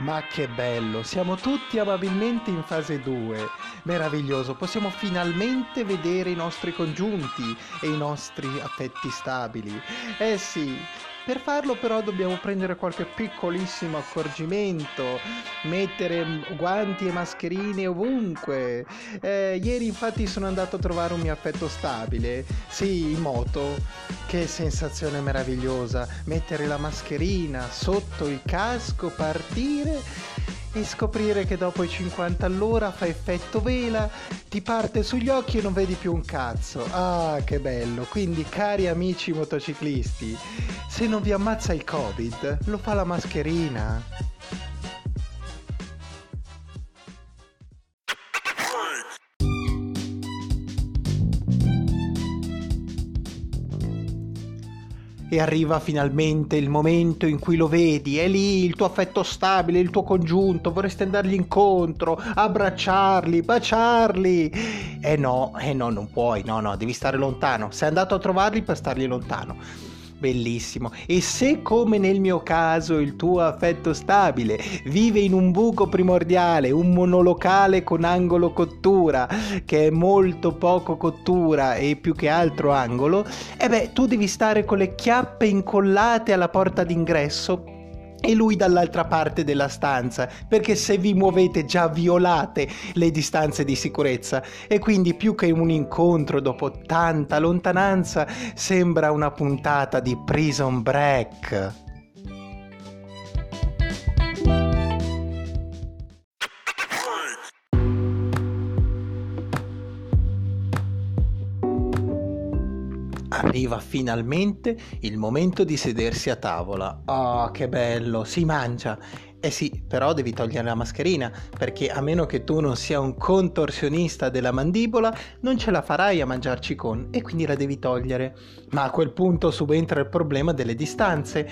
Ma che bello, siamo tutti amabilmente in fase 2. Meraviglioso, possiamo finalmente vedere i nostri congiunti e i nostri affetti stabili. Eh sì, per farlo però dobbiamo prendere qualche piccolissimo accorgimento, mettere guanti e mascherine ovunque. Eh, ieri infatti sono andato a trovare un mio affetto stabile, sì, in moto. Che sensazione meravigliosa, mettere la mascherina sotto il casco, partire e scoprire che dopo i 50 all'ora fa effetto vela, ti parte sugli occhi e non vedi più un cazzo. Ah, che bello! Quindi, cari amici motociclisti, se non vi ammazza il Covid, lo fa la mascherina. E arriva finalmente il momento in cui lo vedi, è lì il tuo affetto stabile, il tuo congiunto, vorresti andargli incontro, abbracciarli, baciarli. E eh no, eh no, non puoi, no, no, devi stare lontano. Sei andato a trovarli per stargli lontano bellissimo. E se come nel mio caso il tuo affetto stabile vive in un buco primordiale, un monolocale con angolo cottura, che è molto poco cottura e più che altro angolo, e eh beh, tu devi stare con le chiappe incollate alla porta d'ingresso e lui dall'altra parte della stanza, perché se vi muovete già violate le distanze di sicurezza e quindi più che un incontro dopo tanta lontananza sembra una puntata di Prison Break. Arriva finalmente il momento di sedersi a tavola. Oh, che bello, si mangia eh sì, però devi togliere la mascherina, perché a meno che tu non sia un contorsionista della mandibola, non ce la farai a mangiarci con e quindi la devi togliere. Ma a quel punto subentra il problema delle distanze.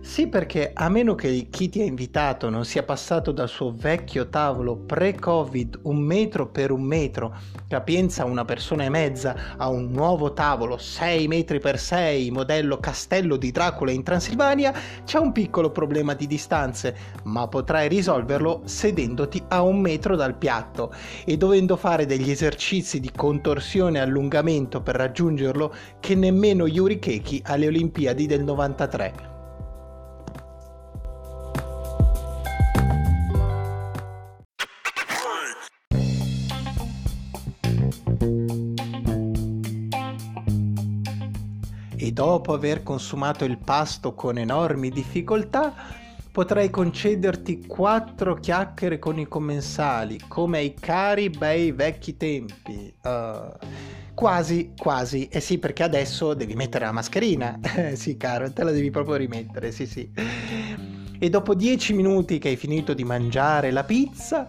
Sì, perché a meno che chi ti ha invitato non sia passato dal suo vecchio tavolo pre-Covid un metro per un metro, capienza una persona e mezza, a un nuovo tavolo 6 metri per 6, modello castello di Dracula in Transilvania, c'è un piccolo problema di distanze ma potrai risolverlo sedendoti a un metro dal piatto e dovendo fare degli esercizi di contorsione e allungamento per raggiungerlo che nemmeno Yuri Keki alle Olimpiadi del 93. E dopo aver consumato il pasto con enormi difficoltà, potrei concederti quattro chiacchiere con i commensali, come ai cari bei vecchi tempi. Uh, quasi, quasi. Eh sì, perché adesso devi mettere la mascherina. Eh sì, caro, te la devi proprio rimettere, sì, sì e dopo dieci minuti che hai finito di mangiare la pizza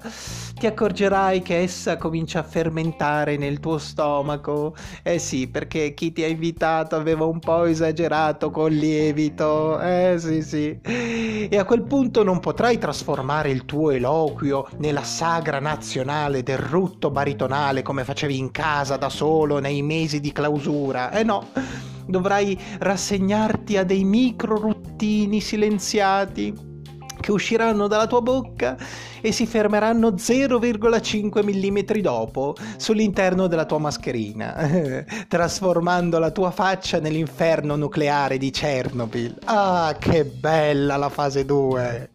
ti accorgerai che essa comincia a fermentare nel tuo stomaco. Eh sì, perché chi ti ha invitato aveva un po' esagerato col lievito. Eh sì, sì. E a quel punto non potrai trasformare il tuo eloquio nella sagra nazionale del rutto baritonale come facevi in casa da solo nei mesi di clausura. Eh no dovrai rassegnarti a dei micro ruttini silenziati che usciranno dalla tua bocca e si fermeranno 0,5 mm dopo sull'interno della tua mascherina, trasformando la tua faccia nell'inferno nucleare di Chernobyl. Ah, che bella la fase 2!